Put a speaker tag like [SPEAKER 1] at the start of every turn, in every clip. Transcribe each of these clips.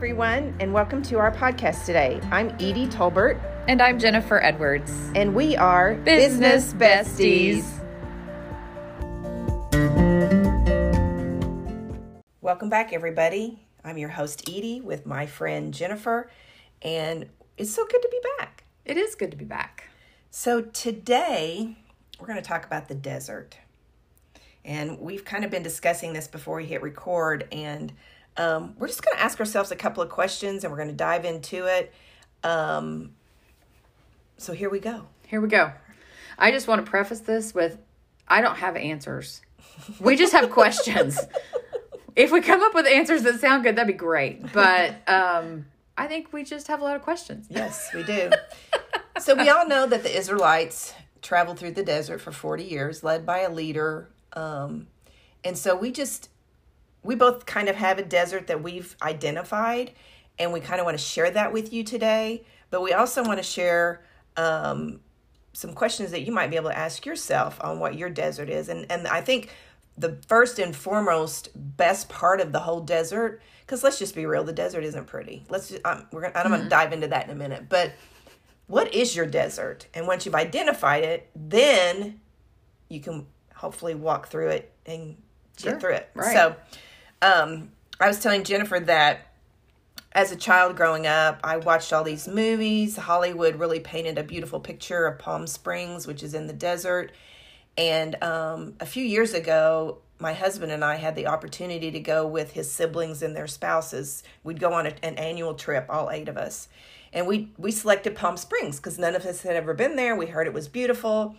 [SPEAKER 1] everyone, and welcome to our podcast today. I'm Edie Tolbert,
[SPEAKER 2] And I'm Jennifer Edwards.
[SPEAKER 1] and we are
[SPEAKER 2] Business Besties.
[SPEAKER 1] Welcome back, everybody. I'm your host, Edie, with my friend Jennifer, and it's so good to be back.
[SPEAKER 2] It is good to be back.
[SPEAKER 1] So, today we're going to talk about the desert. And we've kind of been discussing this before we hit record, and um, we're just going to ask ourselves a couple of questions and we're going to dive into it. Um, so, here we go.
[SPEAKER 2] Here we go. I just want to preface this with I don't have answers. We just have questions. If we come up with answers that sound good, that'd be great. But um, I think we just have a lot of questions.
[SPEAKER 1] Yes, we do. so we all know that the Israelites traveled through the desert for 40 years, led by a leader. Um, and so we just, we both kind of have a desert that we've identified, and we kind of want to share that with you today. But we also want to share um, some questions that you might be able to ask yourself on what your desert is. And, and I think the first and foremost best part of the whole desert, because let's just be real, the desert isn't pretty. Let's just, um, we're gonna, I'm going to dive into that in a minute. But what is your desert? And once you've identified it, then you can hopefully walk through it and
[SPEAKER 2] Sure,
[SPEAKER 1] get through it.
[SPEAKER 2] right.
[SPEAKER 1] So, um, I was telling Jennifer that as a child growing up, I watched all these movies. Hollywood really painted a beautiful picture of Palm Springs, which is in the desert. And um, a few years ago, my husband and I had the opportunity to go with his siblings and their spouses. We'd go on a, an annual trip, all eight of us. And we, we selected Palm Springs because none of us had ever been there. We heard it was beautiful.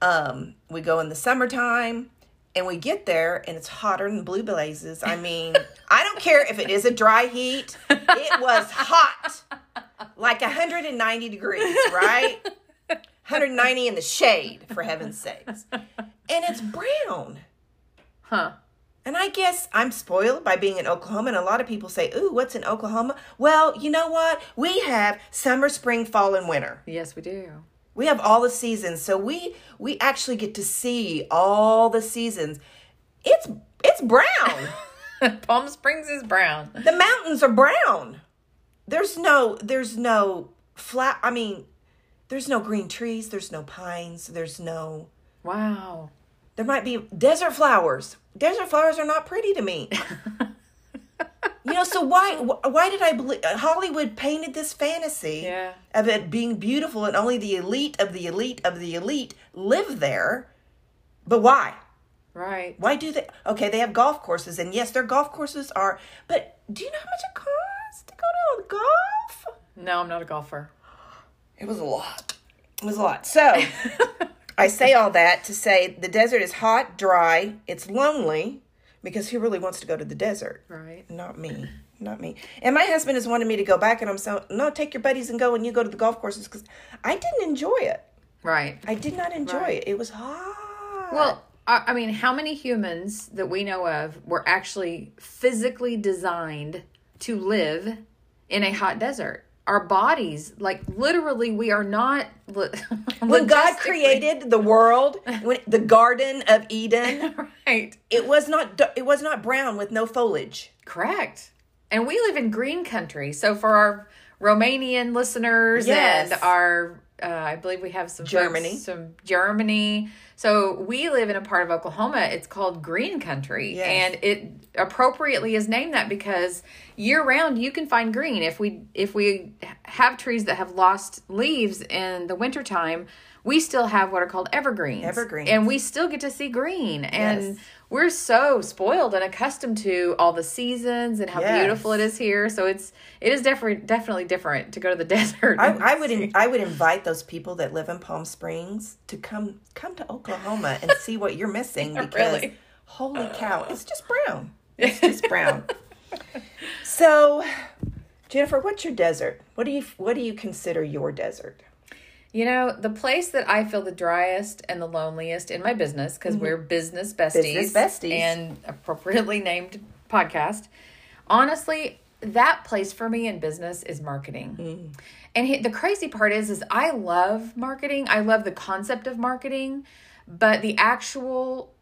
[SPEAKER 1] Um, we go in the summertime and we get there and it's hotter than blue blazes. I mean, I don't care if it is a dry heat, it was hot, like 190 degrees, right? 190 in the shade, for heaven's sakes. And it's brown.
[SPEAKER 2] Huh.
[SPEAKER 1] And I guess I'm spoiled by being in Oklahoma, and a lot of people say, Ooh, what's in Oklahoma? Well, you know what? We have summer, spring, fall, and winter.
[SPEAKER 2] Yes, we do.
[SPEAKER 1] We have all the seasons, so we we actually get to see all the seasons. It's it's brown.
[SPEAKER 2] Palm Springs is brown.
[SPEAKER 1] the mountains are brown. There's no there's no flat. I mean, there's no green trees. There's no pines. There's no.
[SPEAKER 2] Wow.
[SPEAKER 1] There might be desert flowers. Desert flowers are not pretty to me. you know, so why why did I believe Hollywood painted this fantasy
[SPEAKER 2] Yeah.
[SPEAKER 1] of it being beautiful and only the elite of the elite of the elite live there? But why?
[SPEAKER 2] Right.
[SPEAKER 1] Why do they? Okay, they have golf courses, and yes, their golf courses are. But do you know how much it costs to go to golf?
[SPEAKER 2] No, I'm not a golfer.
[SPEAKER 1] It was a lot. It was a lot. So I say all that to say the desert is hot, dry, it's lonely because who really wants to go to the desert?
[SPEAKER 2] Right.
[SPEAKER 1] Not me. Not me. And my husband has wanted me to go back, and I'm so no. Take your buddies and go, and you go to the golf courses because I didn't enjoy it.
[SPEAKER 2] Right.
[SPEAKER 1] I did not enjoy
[SPEAKER 2] Right.
[SPEAKER 1] it. It was hot.
[SPEAKER 2] Well, I I mean, how many humans that we know of were actually physically designed to live in a hot desert? Our bodies, like literally, we are not.
[SPEAKER 1] When God created the world, when the Garden of Eden,
[SPEAKER 2] right?
[SPEAKER 1] it was not it was not brown with no foliage.
[SPEAKER 2] Correct. And we live in green country. So for our Romanian listeners
[SPEAKER 1] Yes.
[SPEAKER 2] and our, uh, I believe we have some folks-
[SPEAKER 1] Germany.
[SPEAKER 2] some Germany. So we live in a part of Oklahoma. It's called green country,
[SPEAKER 1] Yes.
[SPEAKER 2] and it appropriately is named that because year round you can find green. If we if we have trees that have lost leaves in the wintertime, we still have what are called evergreens.
[SPEAKER 1] Evergreens.
[SPEAKER 2] And we still get to see green. And
[SPEAKER 1] Yes.
[SPEAKER 2] We're so spoiled and accustomed to all the seasons and how
[SPEAKER 1] Yes.
[SPEAKER 2] beautiful it is here. So it's it is different, definitely different to go to the desert.
[SPEAKER 1] I, I would in, I would invite those people that live in Palm Springs to come come to Oklahoma and see what you're missing because
[SPEAKER 2] Really?
[SPEAKER 1] holy cow, it's just brown. It's just brown. so, Jennifer, what's your desert? What do you what do you consider your desert?
[SPEAKER 2] You know, the place that I feel the driest and the loneliest in my business, because we're business besties,
[SPEAKER 1] Mm-hmm. Business besties.
[SPEAKER 2] and appropriately named podcast. Honestly, that place for me in business is marketing.
[SPEAKER 1] Mm.
[SPEAKER 2] And he, the crazy part is, is I love marketing. I love the concept of marketing, but the actual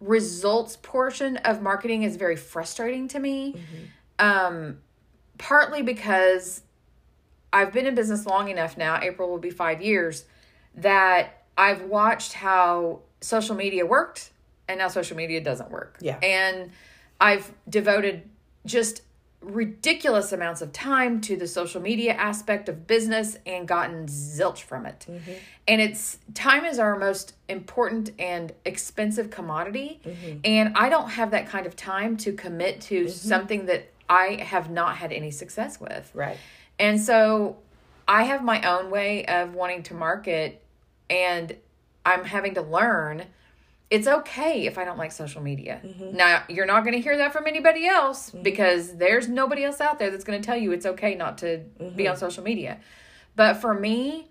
[SPEAKER 2] results portion of marketing is very frustrating to me. Um, partly because I've been in business long enough now, April will be five years, that I've watched how social media worked and now social media doesn't work.
[SPEAKER 1] Yeah.
[SPEAKER 2] And I've devoted just ridiculous amounts of time to the social media aspect of business and gotten zilch from it. Mm-hmm. And it's time is our most important and expensive commodity. Mm-hmm. And I don't have that kind of time to commit to mm-hmm. something that I have not had any success with.
[SPEAKER 1] Right.
[SPEAKER 2] And so I have my own way of wanting to market, and I'm having to learn it's okay if I don't like social media. Mm-hmm. Now, you're not going to hear that from anybody else mm-hmm. because there's nobody else out there that's going to tell you it's okay not to be on mm-hmm. social media. But for me,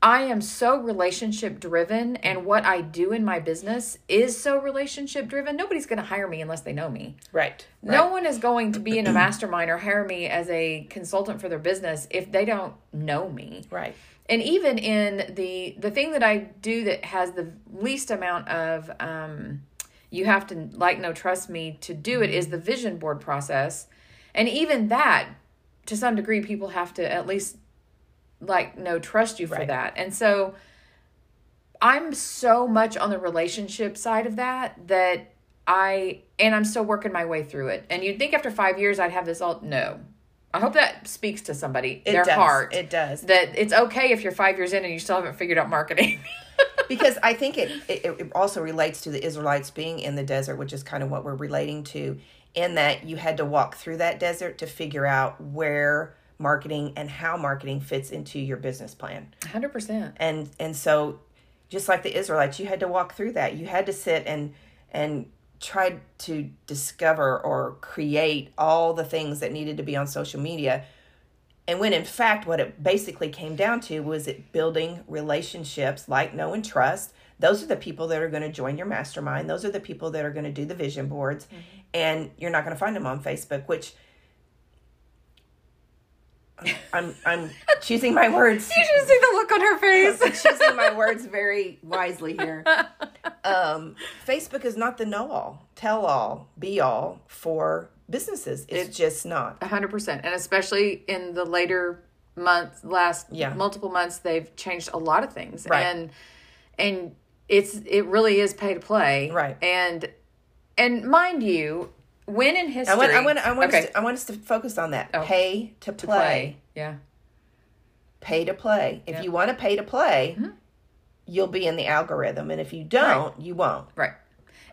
[SPEAKER 2] I am so relationship driven, and what I do in my business is so relationship driven. Nobody's going to hire me unless they know me.
[SPEAKER 1] Right.
[SPEAKER 2] No one is going to be in a mastermind or hire me as a consultant for their business if they don't know me.
[SPEAKER 1] Right.
[SPEAKER 2] And even in the the thing that I do that has the least amount of um, you have to like no trust me to do it is the vision board process, and even that to some degree people have to at least like no trust you for
[SPEAKER 1] Right.
[SPEAKER 2] that. And so I'm so much on the relationship side of that that I and I'm still working my way through it. And you'd think after five years I'd have this all no. I hope that speaks to somebody,
[SPEAKER 1] It
[SPEAKER 2] their
[SPEAKER 1] does.
[SPEAKER 2] heart.
[SPEAKER 1] It does.
[SPEAKER 2] That it's okay if you're five years in and you still haven't figured out marketing.
[SPEAKER 1] because I think it, it it also relates to the Israelites being in the desert, which is kind of what we're relating to, in that you had to walk through that desert to figure out where marketing and how marketing fits into your business plan.
[SPEAKER 2] Hundred percent.
[SPEAKER 1] And and so just like the Israelites, you had to walk through that. You had to sit and and try to discover or create all the things that needed to be on social media. And when in fact what it basically came down to was it building relationships like know and trust. Those are the people that are going to join your mastermind. Those are the people that are going to do the vision boards. Mm-hmm. And you're not going to find them on Facebook, which I'm I'm choosing my words
[SPEAKER 2] You should see the look on her face.
[SPEAKER 1] She's choosing my words very wisely here. Um, Facebook is not the know all, tell all, be all for businesses. It's just not.
[SPEAKER 2] hundred percent. And especially in the later months, last
[SPEAKER 1] Yeah.
[SPEAKER 2] multiple months, they've changed a lot of things.
[SPEAKER 1] Right.
[SPEAKER 2] And and it's it really is pay to play.
[SPEAKER 1] Right.
[SPEAKER 2] And and mind you, when in history
[SPEAKER 1] I want, I want, I want,
[SPEAKER 2] okay,
[SPEAKER 1] us to, I want us to focus on that.
[SPEAKER 2] Oh.
[SPEAKER 1] Pay to play.
[SPEAKER 2] play. Yeah.
[SPEAKER 1] Pay to play. If
[SPEAKER 2] Yeah.
[SPEAKER 1] you want to pay to play, you'll be in the algorithm. And if you don't, you won't.
[SPEAKER 2] Right.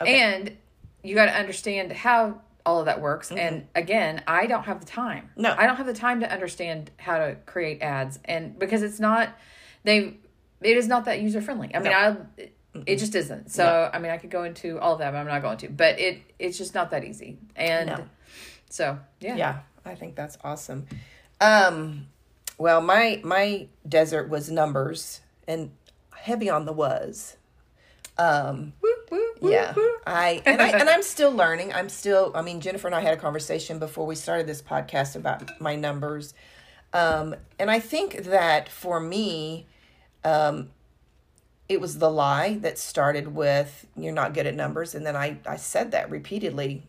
[SPEAKER 2] And you got to understand how all of that works. And again, I don't have the time.
[SPEAKER 1] Mm-hmm. No.
[SPEAKER 2] I don't have the time to understand how to create ads, and because it's not, they, it is not that user friendly. I mean, I, it just isn't. So I mean, I could go into all of that, but I'm not going to. But it, it's just not that easy. And
[SPEAKER 1] No.
[SPEAKER 2] so yeah,
[SPEAKER 1] Yeah, I think that's awesome. Um, well, my my desert was numbers and heavy on the was. Um,
[SPEAKER 2] Woo, woo, woo,
[SPEAKER 1] yeah. I and, I and I'm still learning. I'm still. I mean, Jennifer and I had a conversation before we started this podcast about my numbers, um, and I think that for me, um, it was the lie that started with "you're not good at numbers," and then I I said that repeatedly,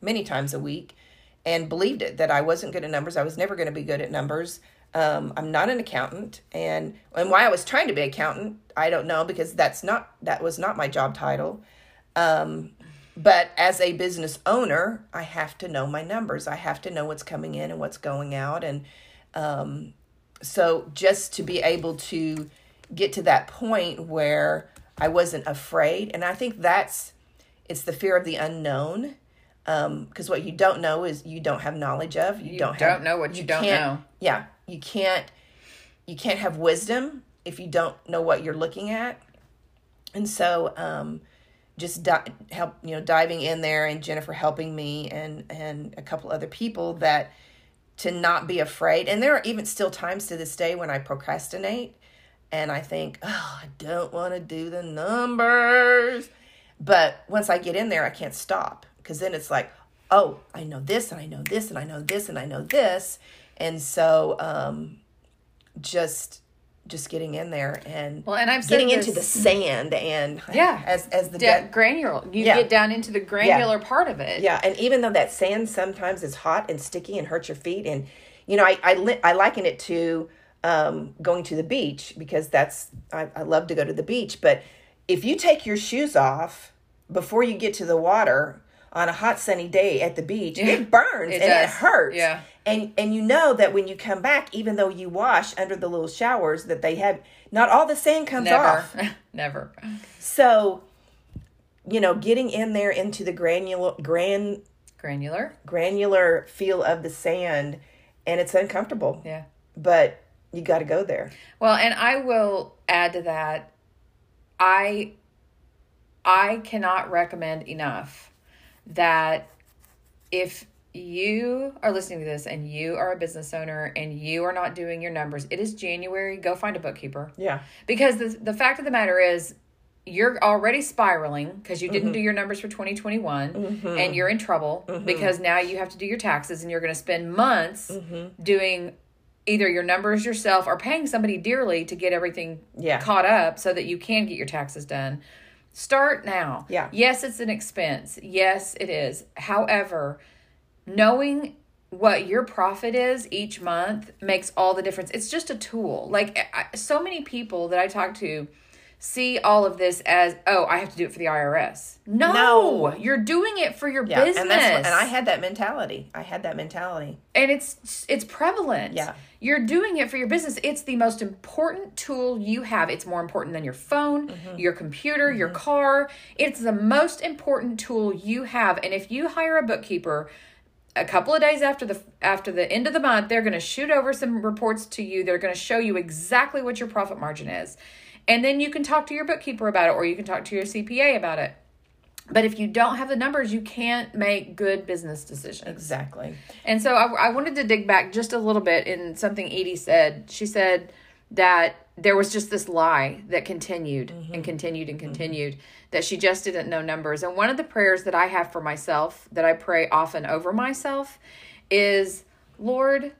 [SPEAKER 1] many times a week, and believed it that I wasn't good at numbers. I was never going to be good at numbers. Um, I'm not an accountant, and and why I was trying to be accountant, I don't know because that's not that was not my job title. Um, but as a business owner, I have to know my numbers. I have to know what's coming in and what's going out, and um, so just to be able to get to that point where I wasn't afraid, and I think that's it's the fear of the unknown. Because what you don't know is you don't have knowledge of. You,
[SPEAKER 2] You
[SPEAKER 1] don't
[SPEAKER 2] don't
[SPEAKER 1] have,
[SPEAKER 2] know what you don't
[SPEAKER 1] can't-
[SPEAKER 2] know.
[SPEAKER 1] Yeah, you can't. You can't have wisdom if you don't know what you're looking at. And so, um, just di- help you know diving in there and Jennifer helping me and and a couple other people that to not be afraid. And there are even still times to this day when I procrastinate and I think, oh, I don't want to do the numbers. But once I get in there, I can't stop because then it's like, oh, I know this and I know this and I know this and I know this. And so um, just just getting in there and
[SPEAKER 2] Well, and I'm
[SPEAKER 1] getting into the sand and
[SPEAKER 2] Yeah.
[SPEAKER 1] as as the
[SPEAKER 2] Da- granular. You
[SPEAKER 1] Yeah.
[SPEAKER 2] get down into the granular part of it.
[SPEAKER 1] yeah, and even though that sand sometimes is hot and sticky and hurts your feet, and you know, I I, I liken it to um, going to the beach because that's I, I love to go to the beach. But if you take your shoes off before you get to the water on a hot sunny day at the beach, it burns
[SPEAKER 2] It
[SPEAKER 1] and it hurts.
[SPEAKER 2] Yeah.
[SPEAKER 1] And and you know that when you come back, even though you wash under the little showers that they have, not all the sand comes
[SPEAKER 2] Never.
[SPEAKER 1] off.
[SPEAKER 2] Never.
[SPEAKER 1] So, you know, getting in there into the granular gran
[SPEAKER 2] Granular.
[SPEAKER 1] granular feel of the sand and it's uncomfortable
[SPEAKER 2] Yeah.
[SPEAKER 1] but you got to go there
[SPEAKER 2] Well, and I will add to that. I I cannot recommend enough that if you are listening to this and you are a business owner and you are not doing your numbers, it is January. Go find a bookkeeper.
[SPEAKER 1] yeah
[SPEAKER 2] Because the the fact of the matter is you're already spiraling because you didn't
[SPEAKER 1] Mm-hmm.
[SPEAKER 2] do your numbers for 2021 and you're in trouble
[SPEAKER 1] Mm-hmm.
[SPEAKER 2] because now you have to do your taxes and you're going to spend months
[SPEAKER 1] Mm-hmm.
[SPEAKER 2] doing either your numbers yourself or paying somebody dearly to get everything
[SPEAKER 1] Yeah.
[SPEAKER 2] caught up so that you can get your taxes done. Start now.
[SPEAKER 1] Yeah.
[SPEAKER 2] Yes, it's an expense. Yes, it is. However, knowing what your profit is each month makes all the difference. It's just a tool. Like I, so many people that I talk to see all of this as, oh, I have to do it for the IRS. No,
[SPEAKER 1] No.
[SPEAKER 2] you're doing it for your
[SPEAKER 1] yeah
[SPEAKER 2] business.
[SPEAKER 1] and that's and i had that mentality i had that mentality
[SPEAKER 2] and it's it's prevalent.
[SPEAKER 1] Yeah.
[SPEAKER 2] You're doing it for your business. It's the most important tool you have. It's more important than your phone,
[SPEAKER 1] Mm-hmm.
[SPEAKER 2] your computer, your car. It's the most important tool you have. And if you hire a bookkeeper, a couple of days after the after the end of the month, they're going to shoot over some reports to you. They're going to show you exactly what your profit margin is. And then you can talk to your bookkeeper about it or you can talk to your CPA about it. But if you don't have the numbers, you can't make good business decisions.
[SPEAKER 1] exactly
[SPEAKER 2] And so I, I wanted to dig back just a little bit in something Edie said. She said that there was just this lie that continued and mm-hmm. continued and mm-hmm. continued that she just didn't know numbers. And one of the prayers that I have for myself, that I pray often over myself, is Lord,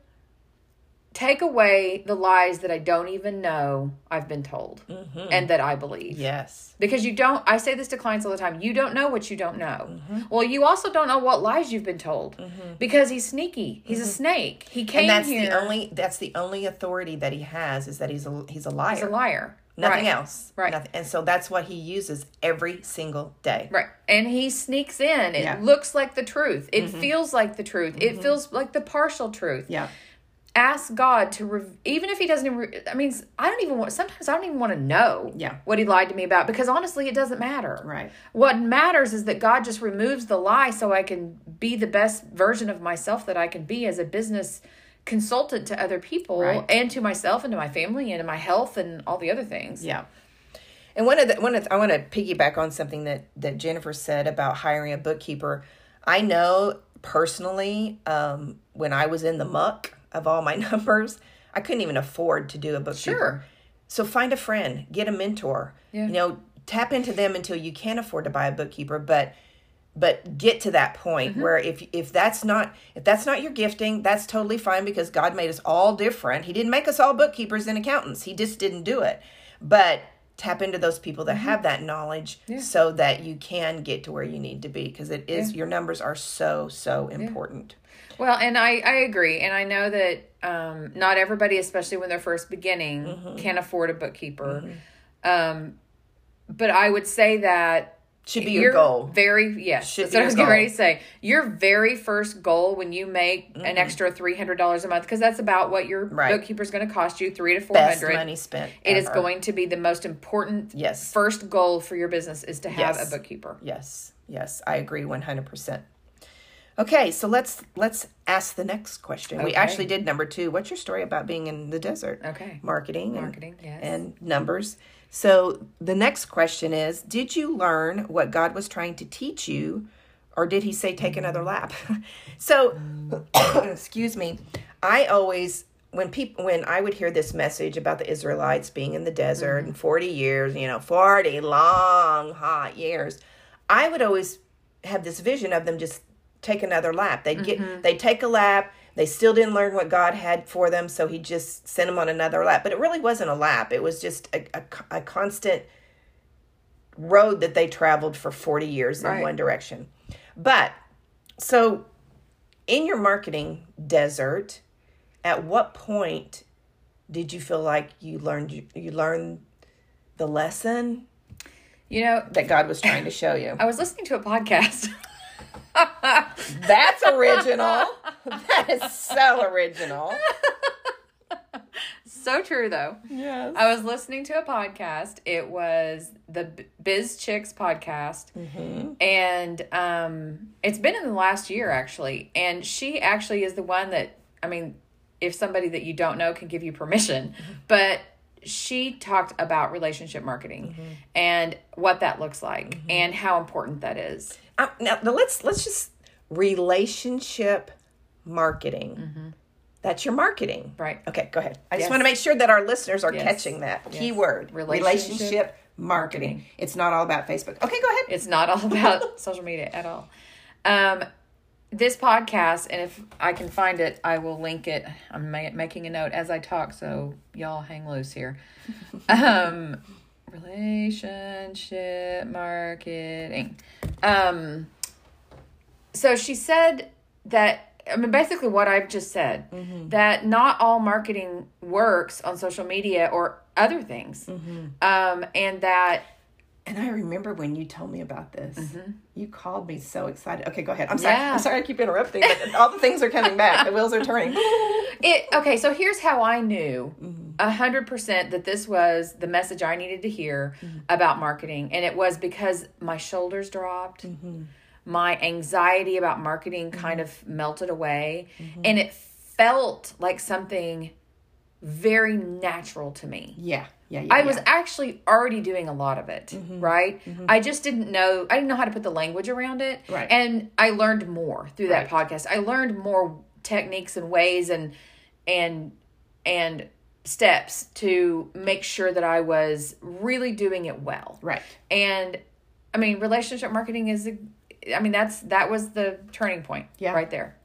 [SPEAKER 2] take away the lies that I don't even know I've been told mm-hmm. and that I believe.
[SPEAKER 1] Yes.
[SPEAKER 2] Because you don't i say this to clients all the time you don't know what you don't know. Mm-hmm. Well you also don't know what lies you've been told mm-hmm. because he's sneaky. He's a snake. He came
[SPEAKER 1] and that's
[SPEAKER 2] here
[SPEAKER 1] the only that's the only authority that he has is that he's a he's a liar.
[SPEAKER 2] He's a liar.
[SPEAKER 1] Nothing
[SPEAKER 2] right.
[SPEAKER 1] else.
[SPEAKER 2] Right.
[SPEAKER 1] Nothing. and so that's what he uses every single day.
[SPEAKER 2] Right. And he sneaks in. It
[SPEAKER 1] Yeah. Mm-hmm.
[SPEAKER 2] looks like the truth. It feels like the truth. It feels like the partial truth.
[SPEAKER 1] Yeah
[SPEAKER 2] ask God to, rev- even if He doesn't. Re- I mean, I don't even want. Sometimes I don't even want to know.
[SPEAKER 1] Yeah.
[SPEAKER 2] What He lied to me about because honestly, it doesn't matter.
[SPEAKER 1] Right.
[SPEAKER 2] What matters is that God just removes the lie so I can be the best version of myself that I can be as a business consultant to other people
[SPEAKER 1] Right.
[SPEAKER 2] and to myself and to my family and to my health and all the other things.
[SPEAKER 1] Yeah. And one of the one of the, I want to piggyback on something that that Jennifer said about hiring a bookkeeper. I know personally, um, when I was in the muck of all my numbers, I couldn't even afford to do a bookkeeper.
[SPEAKER 2] Sure.
[SPEAKER 1] So find a friend, get a mentor.
[SPEAKER 2] Yeah.
[SPEAKER 1] You know, tap into them until you can afford to buy a bookkeeper, but but get to that point
[SPEAKER 2] Mm-hmm.
[SPEAKER 1] where if if that's not if that's not your gifting that's totally fine because god made us all different he didn't make us all bookkeepers and accountants he just didn't do it but tap into those people
[SPEAKER 2] Mm-hmm.
[SPEAKER 1] that have that knowledge so that you can get to where you need to be because it is your numbers are so so important
[SPEAKER 2] Well, and I, I agree. And I know that um, not everybody, especially when they're first beginning,
[SPEAKER 1] Mm-hmm.
[SPEAKER 2] can afford a bookkeeper. Um, but I would say that
[SPEAKER 1] should be your goal
[SPEAKER 2] Very yes.
[SPEAKER 1] Should
[SPEAKER 2] that's
[SPEAKER 1] be
[SPEAKER 2] what I was getting ready to say. Your very first goal when you make
[SPEAKER 1] Mm-hmm.
[SPEAKER 2] an extra three hundred dollars a month, because that's about what your
[SPEAKER 1] Right.
[SPEAKER 2] bookkeeper's going to cost you three to four
[SPEAKER 1] best money spent
[SPEAKER 2] It is
[SPEAKER 1] ever.
[SPEAKER 2] going to be the most important
[SPEAKER 1] Yes.
[SPEAKER 2] first goal for your business is to have
[SPEAKER 1] Yes.
[SPEAKER 2] a bookkeeper.
[SPEAKER 1] Yes, yes, I agree one hundred percent. Okay, so let's let's ask the next question. We actually did number two. What's your story about being in the desert?
[SPEAKER 2] Okay.
[SPEAKER 1] marketing, and-
[SPEAKER 2] Marketing, yes.
[SPEAKER 1] and numbers. So the next question is: Did you learn what God was trying to teach you, or did He say take another lap? so, excuse me. I always when people when I would hear this message about the Israelites being in the desert mm-hmm. and forty years, you know, forty long hot years, I would always have this vision of them just take another lap. They'd get mm-hmm. they'd take a lap. They still didn't learn what God had for them, so he just sent them on another lap. But it really wasn't a lap, it was just a, a, a constant road that they traveled for 40 years in
[SPEAKER 2] Right.
[SPEAKER 1] one direction. But so in your marketing desert, at what point did you feel like you learned you, you learned the lesson
[SPEAKER 2] You know,
[SPEAKER 1] that God was trying to show you?
[SPEAKER 2] I was listening to a podcast.
[SPEAKER 1] That's original. that is so original.
[SPEAKER 2] so true though.
[SPEAKER 1] Yes.
[SPEAKER 2] I was listening to a podcast. It was the Biz Chix podcast, mm-hmm. and um, it's been in the last year actually. And she actually is the one that I mean, if somebody that you don't know can give you permission, mm-hmm. but she talked about relationship marketing mm-hmm. and what that looks like and how important that is.
[SPEAKER 1] Uh, now, let's let's just relationship marketing. That's your marketing.
[SPEAKER 2] Right.
[SPEAKER 1] Okay, go ahead. I just want to make sure that our listeners are
[SPEAKER 2] Yes.
[SPEAKER 1] catching that
[SPEAKER 2] Yes.
[SPEAKER 1] key word.
[SPEAKER 2] Relationship
[SPEAKER 1] Relationship marketing. It's not all about Facebook. Okay, go ahead.
[SPEAKER 2] It's not all about social media at all. Um, this podcast, and if I can find it, I will link it. I'm ma- making a note as I talk, so y'all hang loose here. um, relationship marketing. Um, so she said that. I mean, basically, what I've just said that not all marketing works on social media or other things, um, and that
[SPEAKER 1] And I remember when you told me about this. You called me so excited. Okay, go ahead. I'm sorry.
[SPEAKER 2] Yeah.
[SPEAKER 1] I'm sorry I keep interrupting, but all the things are coming back. The wheels are turning.
[SPEAKER 2] It okay, so here's how I knew a hundred percent that this was the message I needed to hear mm-hmm. about marketing, and it was because my shoulders dropped, mm-hmm. my anxiety about marketing mm-hmm. kind of melted away, and it felt like something very natural to me.
[SPEAKER 1] Yeah. Yeah. yeah
[SPEAKER 2] I was
[SPEAKER 1] yeah.
[SPEAKER 2] actually already doing a lot of it, right? I just didn't know, I didn't know how to put the language around it.
[SPEAKER 1] Right.
[SPEAKER 2] And I learned more through that podcast. I learned more techniques and ways and, and, and steps to make sure that I was really doing it well.
[SPEAKER 1] right.
[SPEAKER 2] And I mean, relationship marketing is, a, I mean, that's, that was the turning point
[SPEAKER 1] Yeah.
[SPEAKER 2] right there.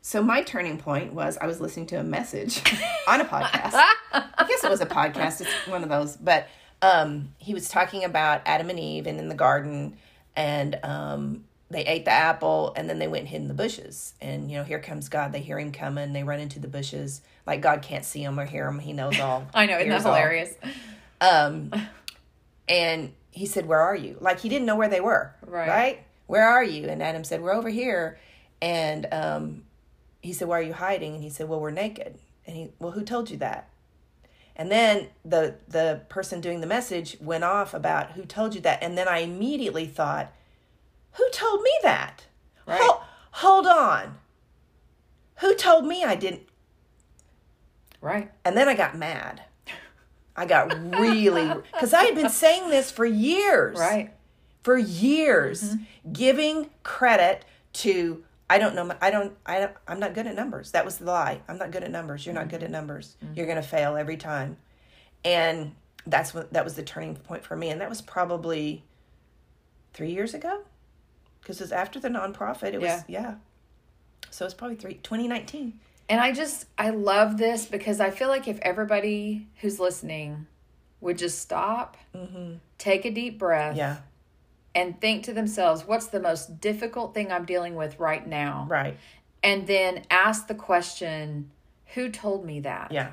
[SPEAKER 1] So my turning point was I was listening to a message on a podcast. I guess it was a podcast. It's one of those, but um, he was talking about Adam and Eve and in the garden, and um, they ate the apple, and then they went and hid in the bushes. And you know, here comes God. They hear him coming. They run into the bushes. Like God can't see him or hear him. He knows all.
[SPEAKER 2] I know, isn't that hilarious?
[SPEAKER 1] Um, and he said, "Where are you?" Like he didn't know where they were.
[SPEAKER 2] Right.
[SPEAKER 1] Where are you? And Adam said, "We're over here." And um, he said, "Why are you hiding?" And he said, "Well, we're naked." And he, "Well, who told you that?" And then the the person doing the message went off about who told you that. And then I immediately thought, "Who told me that?"
[SPEAKER 2] Right.
[SPEAKER 1] Hold, hold on. Who told me I didn't?
[SPEAKER 2] Right.
[SPEAKER 1] And then I got mad. I got really because I had been saying this for years.
[SPEAKER 2] Right.
[SPEAKER 1] For years,
[SPEAKER 2] Mm-hmm.
[SPEAKER 1] giving credit to I don't know. I don't. I don't. I'm not good at numbers. That was the lie. I'm not good at numbers. You're not good at
[SPEAKER 2] Mm-hmm.
[SPEAKER 1] numbers. You're gonna fail every time. And that's what that was the turning point for me. And that was probably three years ago, because it was after the nonprofit. It was
[SPEAKER 2] Yeah.
[SPEAKER 1] yeah. So it's probably three 2019.
[SPEAKER 2] And I just I love this because I feel like if everybody who's listening would just stop, mm-hmm. take a deep breath,
[SPEAKER 1] Yeah.
[SPEAKER 2] and think to themselves, what's the most difficult thing I'm dealing with right now?
[SPEAKER 1] Right.
[SPEAKER 2] And then ask the question, who told me that?
[SPEAKER 1] Yeah.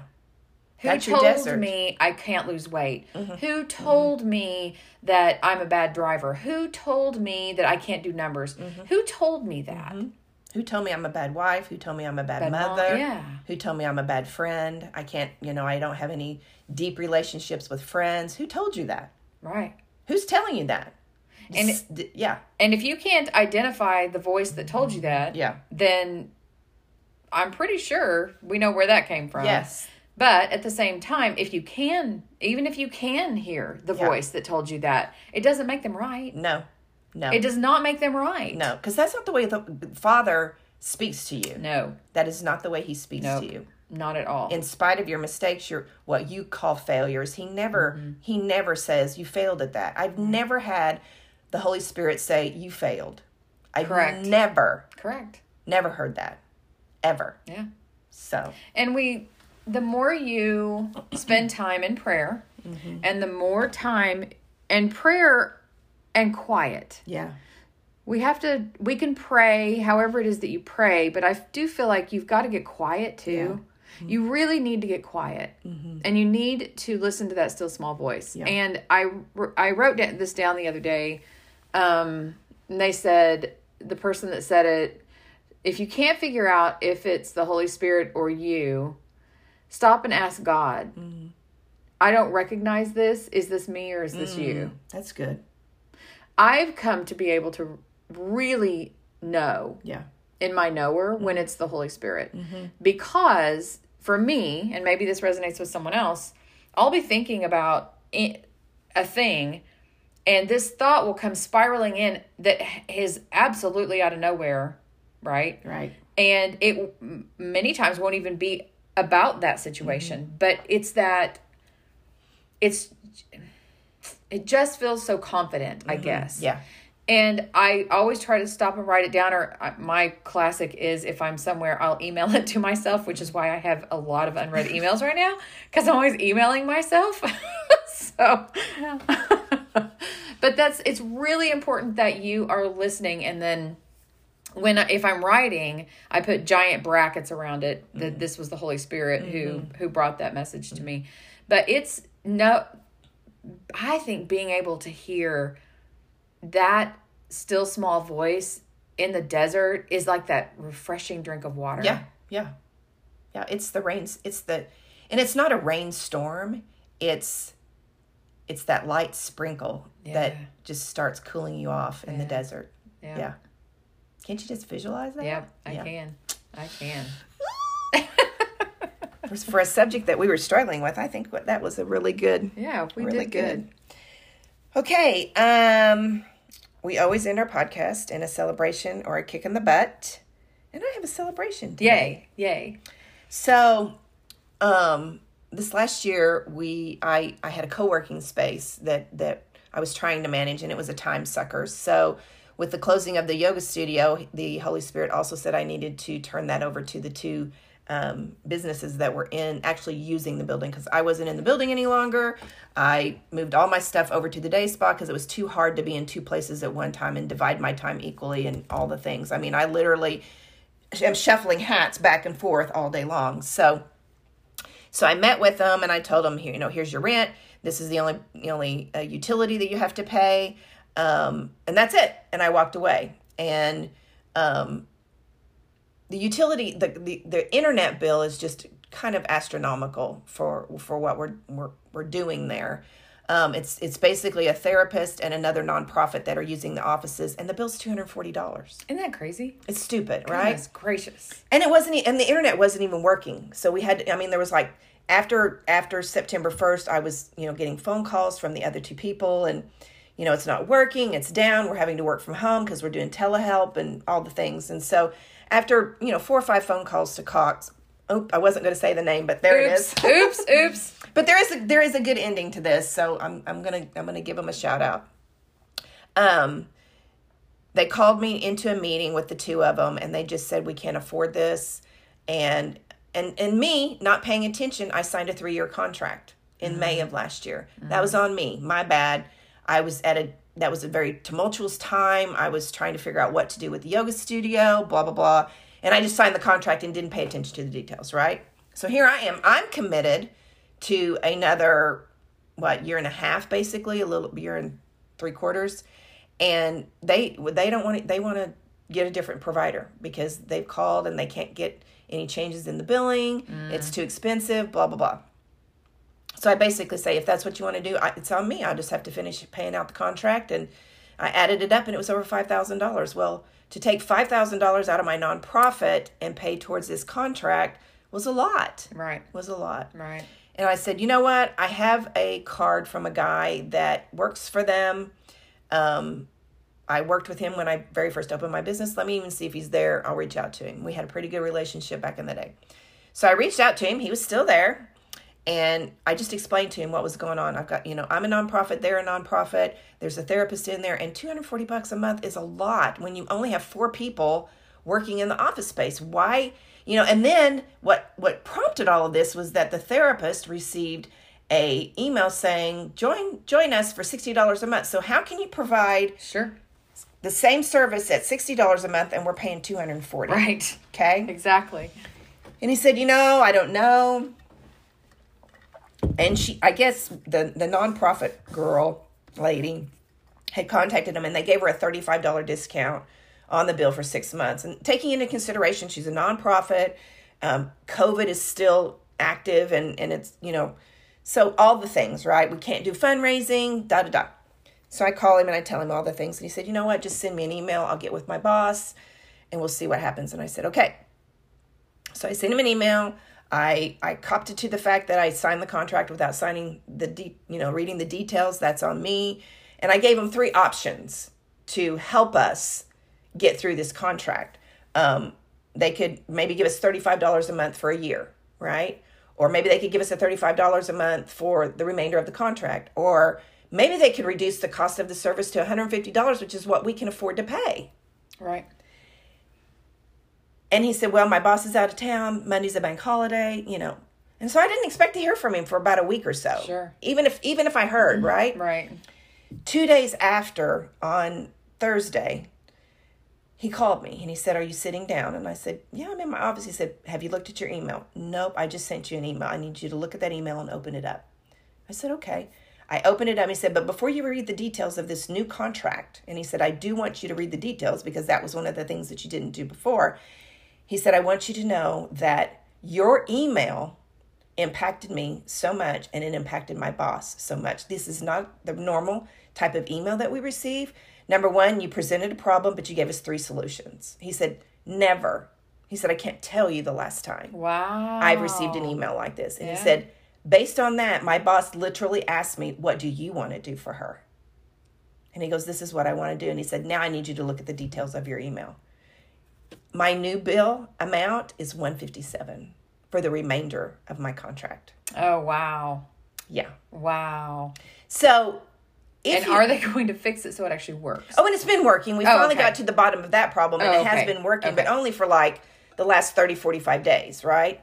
[SPEAKER 2] Who
[SPEAKER 1] That's
[SPEAKER 2] told.
[SPEAKER 1] Mm-hmm.
[SPEAKER 2] me I can't lose weight? Who told me that I'm a bad driver? Who told me that I can't do numbers?
[SPEAKER 1] Mm-hmm.
[SPEAKER 2] Who told me that?
[SPEAKER 1] Who told me I'm a bad wife? Who told me I'm a bad,
[SPEAKER 2] Bad mom,
[SPEAKER 1] mother?
[SPEAKER 2] yeah.
[SPEAKER 1] Who told me I'm a bad friend? I can't, you know, I don't have any deep relationships with friends. Who told you that?
[SPEAKER 2] Right.
[SPEAKER 1] Who's telling you that?
[SPEAKER 2] And
[SPEAKER 1] S- d- yeah,
[SPEAKER 2] And if you can't identify the voice that told you that,
[SPEAKER 1] yeah,
[SPEAKER 2] then I'm pretty sure we know where that came from.
[SPEAKER 1] yes,
[SPEAKER 2] But at the same time, if you can, even if you can hear the
[SPEAKER 1] Yeah.
[SPEAKER 2] voice that told you that, it doesn't make them right.
[SPEAKER 1] no, no,
[SPEAKER 2] It does not make them right.
[SPEAKER 1] no, because that's not the way the Father speaks to you.
[SPEAKER 2] No,
[SPEAKER 1] That is not the way He speaks
[SPEAKER 2] Nope.
[SPEAKER 1] to you.
[SPEAKER 2] not at all.
[SPEAKER 1] In spite of your mistakes, your what you call failures, He never
[SPEAKER 2] Mm-hmm.
[SPEAKER 1] He never says you failed at that. I've never had the Holy Spirit say you failed. I've
[SPEAKER 2] Correct.
[SPEAKER 1] never
[SPEAKER 2] Correct.
[SPEAKER 1] never heard that ever.
[SPEAKER 2] Yeah.
[SPEAKER 1] So,
[SPEAKER 2] And we, the more you spend time in prayer, and the more time and prayer and quiet.
[SPEAKER 1] yeah.
[SPEAKER 2] We have to, we can pray however it is that you pray, but I do feel like you've got to get quiet too. You really need to get quiet and you need to listen to that still small voice. And I, I wrote this down the other day. Um, and they said, the person that said it, if you can't figure out if it's the Holy Spirit or you, stop and ask God. Mm-hmm. I don't recognize this. Is this me or is this you? Mm-hmm.
[SPEAKER 1] That's good.
[SPEAKER 2] I've come to be able to really know
[SPEAKER 1] Yeah.
[SPEAKER 2] in my knower when mm-hmm. it's the Holy Spirit. Because for me, and maybe this resonates with someone else, I'll be thinking about a thing and this thought will come spiraling in that is absolutely out of nowhere, right?
[SPEAKER 1] Right.
[SPEAKER 2] and it many times won't even be about that situation but it's that it's it just feels so confident i guess.
[SPEAKER 1] Yeah.
[SPEAKER 2] and i always try to stop and write it down or uh, my classic is if i'm somewhere i'll email it to myself which is why i have a lot of unread emails right now because i'm always emailing myself. So but that's it's really important that you are listening and then when I, if I'm writing, I put giant brackets around it that mm-hmm. this was the Holy Spirit who mm-hmm. who brought that message to mm-hmm. me. But it's no I think being able to hear that still small voice in the desert is like that refreshing drink of water.
[SPEAKER 1] Yeah. Yeah. Yeah. It's the rains. It's the, and it's not a rainstorm. It's, it's that light sprinkle that just starts cooling you off in the desert.
[SPEAKER 2] Yeah.
[SPEAKER 1] Yeah. Can't you just visualize that?
[SPEAKER 2] Yeah, I
[SPEAKER 1] Yeah.
[SPEAKER 2] can. I can.
[SPEAKER 1] For, for a subject that we were struggling with, I think that was a really good,
[SPEAKER 2] Yeah, we
[SPEAKER 1] really
[SPEAKER 2] did good.
[SPEAKER 1] Okay. Um, we always end our podcast in a celebration or a kick in the butt. And I have a celebration. today.
[SPEAKER 2] Yay. Yay.
[SPEAKER 1] So, um, this last year we I I had a co-working space that that I was trying to manage and it was a time sucker. So, with the closing of the yoga studio, the Holy Spirit also said I needed to turn that over to the two um, businesses that were in actually using the building because I wasn't in the building any longer. I moved all my stuff over to the day spa because it was too hard to be in two places at one time and divide my time equally and all the things. I mean, I literally am shuffling hats back and forth all day long. So, so I met with them and I told them, here, you know, here's your rent. This is the only the only uh, utility that you have to pay, um, and that's it. And I walked away. And um, the utility, the, the the internet bill is just kind of astronomical for for what we're we're we're doing there. Um, it's it's basically a therapist and another nonprofit that are using the offices, and the bill's two hundred forty dollars.
[SPEAKER 2] Isn't that crazy?
[SPEAKER 1] It's stupid, right?
[SPEAKER 2] Goodness gracious.
[SPEAKER 1] and it wasn't and the internet wasn't even working so we had i mean there was like after after september 1st i was you know getting phone calls from the other two people and you know it's not working it's down we're having to work from home because we're doing telehelp and all the things. And so after you know four or five phone calls to cox oh i wasn't going to say the name but there it is.
[SPEAKER 2] Oops. oops. Oops.
[SPEAKER 1] but there is a, there is a good ending to this so i'm i'm gonna i'm gonna give them a shout out. Um they called me into a meeting with the two of them and they just said we can't afford this. And and and me not paying attention i signed a three-year contract in may of last year. That was on me. My bad i was at a that was a very tumultuous time. I was trying to figure out what to do with the yoga studio blah blah blah. And i just signed the contract and didn't pay attention to the details right? So here i am. I'm committed to another what year and a half basically a little year and three quarters. And they they don't want to they want to get a different provider because they've called and they can't get any changes in the billing. It's mm. too expensive blah blah blah so i basically say if that's what you want to do I, it's on me i just have to finish paying out the contract and i added it up and it was over $5000 well to take $5000 out of my nonprofit and pay towards this contract was a lot
[SPEAKER 2] Right.
[SPEAKER 1] was a lot
[SPEAKER 2] Right.
[SPEAKER 1] and I said, you know what? I have a card from a guy that works for them. Um, I worked with him when I very first opened my business. Let me even see if he's there. I'll reach out to him. We had a pretty good relationship back in the day. So I reached out to him. He was still there. And I just explained to him what was going on. I've got, you know, I'm a nonprofit, they're a nonprofit. There's a therapist in there, and 240 bucks a month is a lot when you only have four people working in the office space. Why, you know, and then what what prompted all of this was that the therapist received a email saying, "Join join us for $60 a month." So how can you provide
[SPEAKER 2] Sure.
[SPEAKER 1] the same service at $60 a month and we're paying 240
[SPEAKER 2] Right.
[SPEAKER 1] Okay?
[SPEAKER 2] Exactly.
[SPEAKER 1] And he said, "You know, I don't know." And she, I guess the the nonprofit girl lady had contacted him, and they gave her a thirty five dollar discount on the bill for six months. And taking into consideration she's a nonprofit, um, COVID is still active, and and it's you know, so all the things right. We can't do fundraising, da da da. So I call him and I tell him all the things, and he said, "You know what? Just send me an email. I'll get with my boss, and we'll see what happens." And I said, "Okay." So I sent him an email. I I copped it to the fact that I signed the contract without signing the de- you know reading the details. That's on me. And I gave him three options to help us get through this contract. Um, they could maybe give us thirty five dollars a month for a year, right? Or maybe they could give us a thirty five dollars a month for the remainder of the contract. Or maybe they could reduce the cost of the service to one hundred fifty dollars, which is what we can afford to pay.
[SPEAKER 2] Right.
[SPEAKER 1] And he said, Well, my boss is out of town. Monday's a bank holiday, you know. And so I didn't expect to hear from him for about a week or so.
[SPEAKER 2] Sure.
[SPEAKER 1] Even if even if I heard, mm-hmm. right?
[SPEAKER 2] Right.
[SPEAKER 1] Two days after, on Thursday, he called me and he said, Are you sitting down? And I said, Yeah, I'm in my office. He said, Have you looked at your email? Nope, I just sent you an email. I need you to look at that email and open it up. I said, Okay. I opened it up. He said, But before you read the details of this new contract, and he said, I do want you to read the details because that was one of the things that you didn't do before. He said, I want you to know that your email impacted me so much and it impacted my boss so much. This is not the normal type of email that we receive. Number one, you presented a problem, but you gave us three solutions. He said, Never. He said, I can't tell you the last time
[SPEAKER 2] Wow.
[SPEAKER 1] I've received an email like this. And
[SPEAKER 2] Yeah.
[SPEAKER 1] he said, Based on that, my boss literally asked me, What do you want to do for her? And he goes, This is what I want to do. And he said, Now I need you to look at the details of your email. My new bill amount is 157 for the remainder of my contract.
[SPEAKER 2] Oh wow.
[SPEAKER 1] Yeah.
[SPEAKER 2] Wow.
[SPEAKER 1] So if
[SPEAKER 2] And
[SPEAKER 1] you-
[SPEAKER 2] are they going to fix it so it actually works?
[SPEAKER 1] Oh, and it's been working. We
[SPEAKER 2] Oh,
[SPEAKER 1] finally
[SPEAKER 2] okay.
[SPEAKER 1] got to the bottom of that problem and
[SPEAKER 2] Oh,
[SPEAKER 1] it has
[SPEAKER 2] okay.
[SPEAKER 1] been working,
[SPEAKER 2] Okay.
[SPEAKER 1] but only for like the last 30, 45 days, right?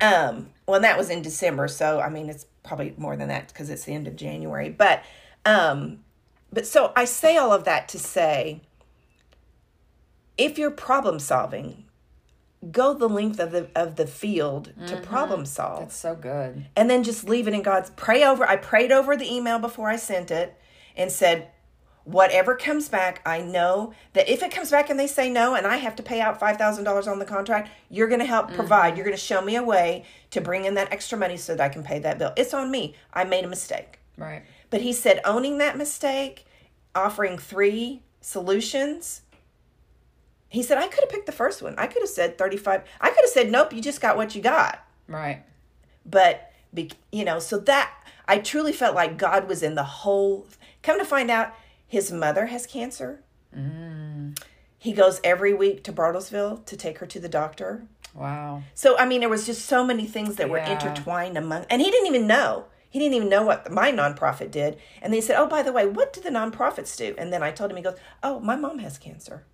[SPEAKER 1] Um, well, and that was in December, so I mean, it's probably more than that because it's the end of January. But, um, but so I say all of that to say, if you're problem solving, go the length of the of the field to mm-hmm. problem solve
[SPEAKER 2] That's so good.
[SPEAKER 1] and then just leave it in God's pray over. I prayed over the email before I sent it and said, whatever comes back, I know that if it comes back and they say no and I have to pay out $5,000 on the contract, you're going to help mm-hmm. provide. You're going to show me a way to bring in that extra money so that I can pay that bill. It's on me. I made a mistake.
[SPEAKER 2] Right.
[SPEAKER 1] But he said owning that mistake, offering three solutions. He said I could have picked the first one. I could have said 35. I could have said nope, you just got what you got
[SPEAKER 2] Right.
[SPEAKER 1] but you know so that i truly felt like god was in the whole come to find out his mother has cancer mm. he goes every week to bartlesville to take her to the doctor
[SPEAKER 2] Wow.
[SPEAKER 1] so i mean there was just so many things that were
[SPEAKER 2] Yeah.
[SPEAKER 1] intertwined among and he didn't even know he didn't even know what my nonprofit did and then he said oh by the way what do the nonprofits do and then i told him he goes oh my mom has cancer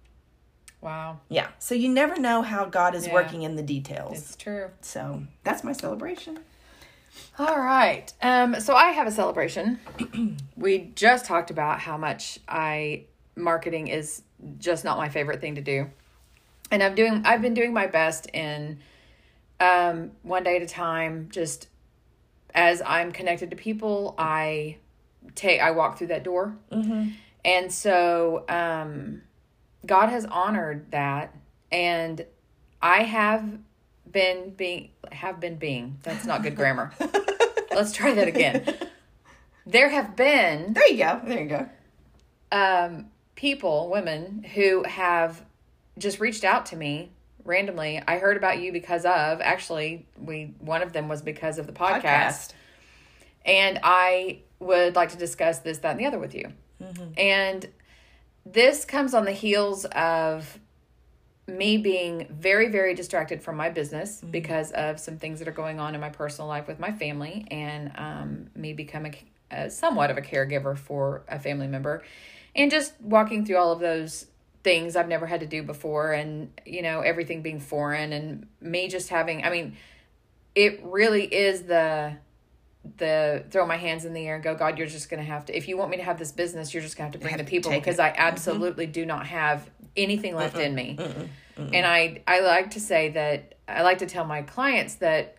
[SPEAKER 2] Wow.
[SPEAKER 1] yeah so you never know how god is
[SPEAKER 2] Yeah.
[SPEAKER 1] working in the details
[SPEAKER 2] It's true.
[SPEAKER 1] so that's my celebration
[SPEAKER 2] All right. Um, so I have a celebration. we just talked about how much I marketing is just not my favorite thing to do. And I'm doing I've been doing my best in um one day at a time, just as I'm connected to people, I take I walk through that door. Mm-hmm. And so um God has honored that and I have been being have been being. That's not good grammar. Let's try that again. There have been
[SPEAKER 1] there you go. There you go.
[SPEAKER 2] um people women who have just reached out to me randomly. I heard about you because of actually we one of them was because of the podcast, and i would like to discuss this that and the other with you. And this comes on the heels of me being very very distracted from my business because of some things that are going on in my personal life with my family and um, me becoming uh, somewhat of a caregiver for a family member and just walking through all of those things I've never had to do before and you know everything being foreign and me just having I mean it really is the the throw my hands in the air and go God you're just going to have to if you want me to have this business you're just going to have to bring
[SPEAKER 1] Have
[SPEAKER 2] the people because
[SPEAKER 1] it.
[SPEAKER 2] I absolutely do not have anything left in me and I I like to say that I like to tell my clients that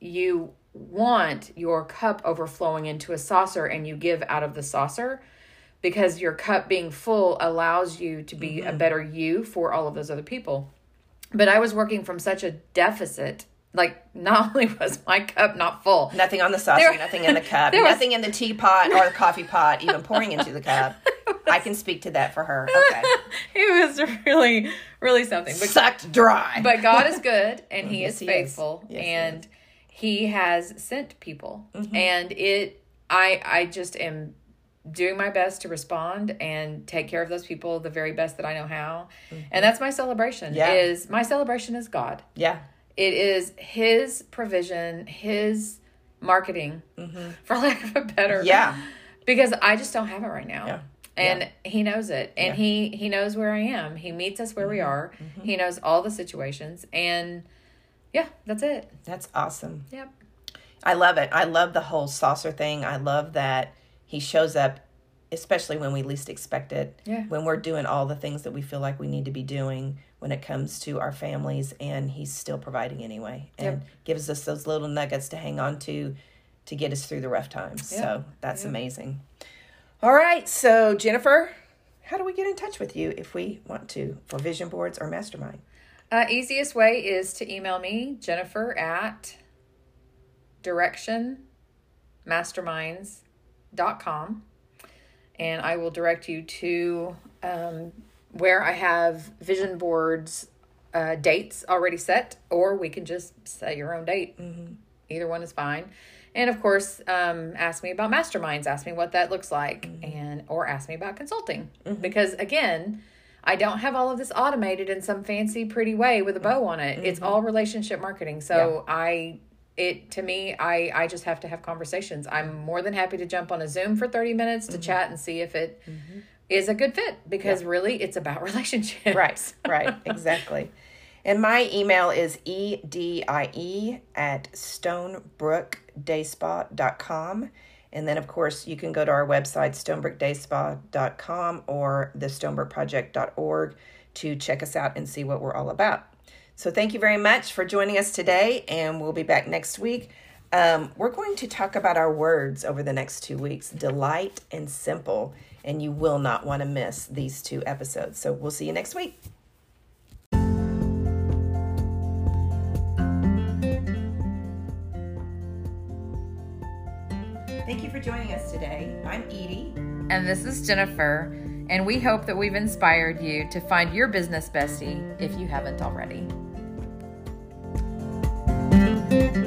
[SPEAKER 2] you want your cup overflowing into a saucer and you give out of the saucer because your cup being full allows you to be a better you for all of those other people. But I was working from such a deficit. Like, not only was my cup not full,
[SPEAKER 1] Nothing on the saucer,
[SPEAKER 2] There-
[SPEAKER 1] nothing in the cup,
[SPEAKER 2] there was-
[SPEAKER 1] nothing in the teapot or the coffee pot, even pouring into the cup. I can speak to that for her. Okay.
[SPEAKER 2] it was really, really something. But
[SPEAKER 1] Sucked dry.
[SPEAKER 2] but God is good and he
[SPEAKER 1] Yes,
[SPEAKER 2] is
[SPEAKER 1] he is.
[SPEAKER 2] faithful
[SPEAKER 1] Yes, he
[SPEAKER 2] and he has sent people
[SPEAKER 1] Mm-hmm.
[SPEAKER 2] and it I I just am doing my best to respond and take care of those people the very best that I know how. And that's my celebration.
[SPEAKER 1] Mm-hmm. Yeah.
[SPEAKER 2] Is my celebration is God.
[SPEAKER 1] yeah.
[SPEAKER 2] It is his provision, his marketing, for lack of a better.
[SPEAKER 1] Mm-hmm. Yeah.
[SPEAKER 2] Because I just don't have it right now.
[SPEAKER 1] Yeah.
[SPEAKER 2] And he knows it. And
[SPEAKER 1] Yeah. Mm-hmm.
[SPEAKER 2] he he knows where I am. He meets us where we are. He knows all the situations and yeah, that's it.
[SPEAKER 1] That's awesome.
[SPEAKER 2] Yep.
[SPEAKER 1] I love it. I love the whole saucer thing. I love that he shows up, especially when we least expect it.
[SPEAKER 2] Yeah.
[SPEAKER 1] When we're doing all the things that we feel like we need to be doing when it comes to our families, and he's still providing anyway, and
[SPEAKER 2] Yep.
[SPEAKER 1] gives us those little nuggets to hang on to to get us through the rough times.
[SPEAKER 2] Yeah.
[SPEAKER 1] So that's
[SPEAKER 2] Yeah.
[SPEAKER 1] amazing. All right. So, Jennifer, how do we get in touch with you if we want to for vision boards or mastermind?
[SPEAKER 2] Uh, easiest way is to email me, Jennifer at directionmasterminds.com. And I will direct you to um, where I have vision boards uh, dates already set, or we can just set your own date. Either one is fine. And of course, um, ask me about masterminds. Ask me what that looks like, and or ask me about consulting. Because again, I don't have all of this automated in some fancy, pretty way with a bow on it. It's all relationship marketing. So I, it to me, I I just have to have conversations. I'm more than happy to jump on a Zoom for thirty minutes to mm-hmm. chat and see if it mm-hmm. is a good fit. Because really, it's about relationships.
[SPEAKER 1] Right, right, exactly. And my email is edie at stonebrookdayspa.com. And then, of course, you can go to our website, stonebrookdayspa.com or the thestonebrookproject.org to check us out and see what we're all about. So, thank you very much for joining us today, and we'll be back next week. Um, we're going to talk about our words over the next two weeks delight and simple, and you will not want to miss these two episodes. So, we'll see you next week. Thank you for joining us today. I'm Edie.
[SPEAKER 2] And this is Jennifer, and we hope that we've inspired you to find your business bestie if you haven't already. Bye.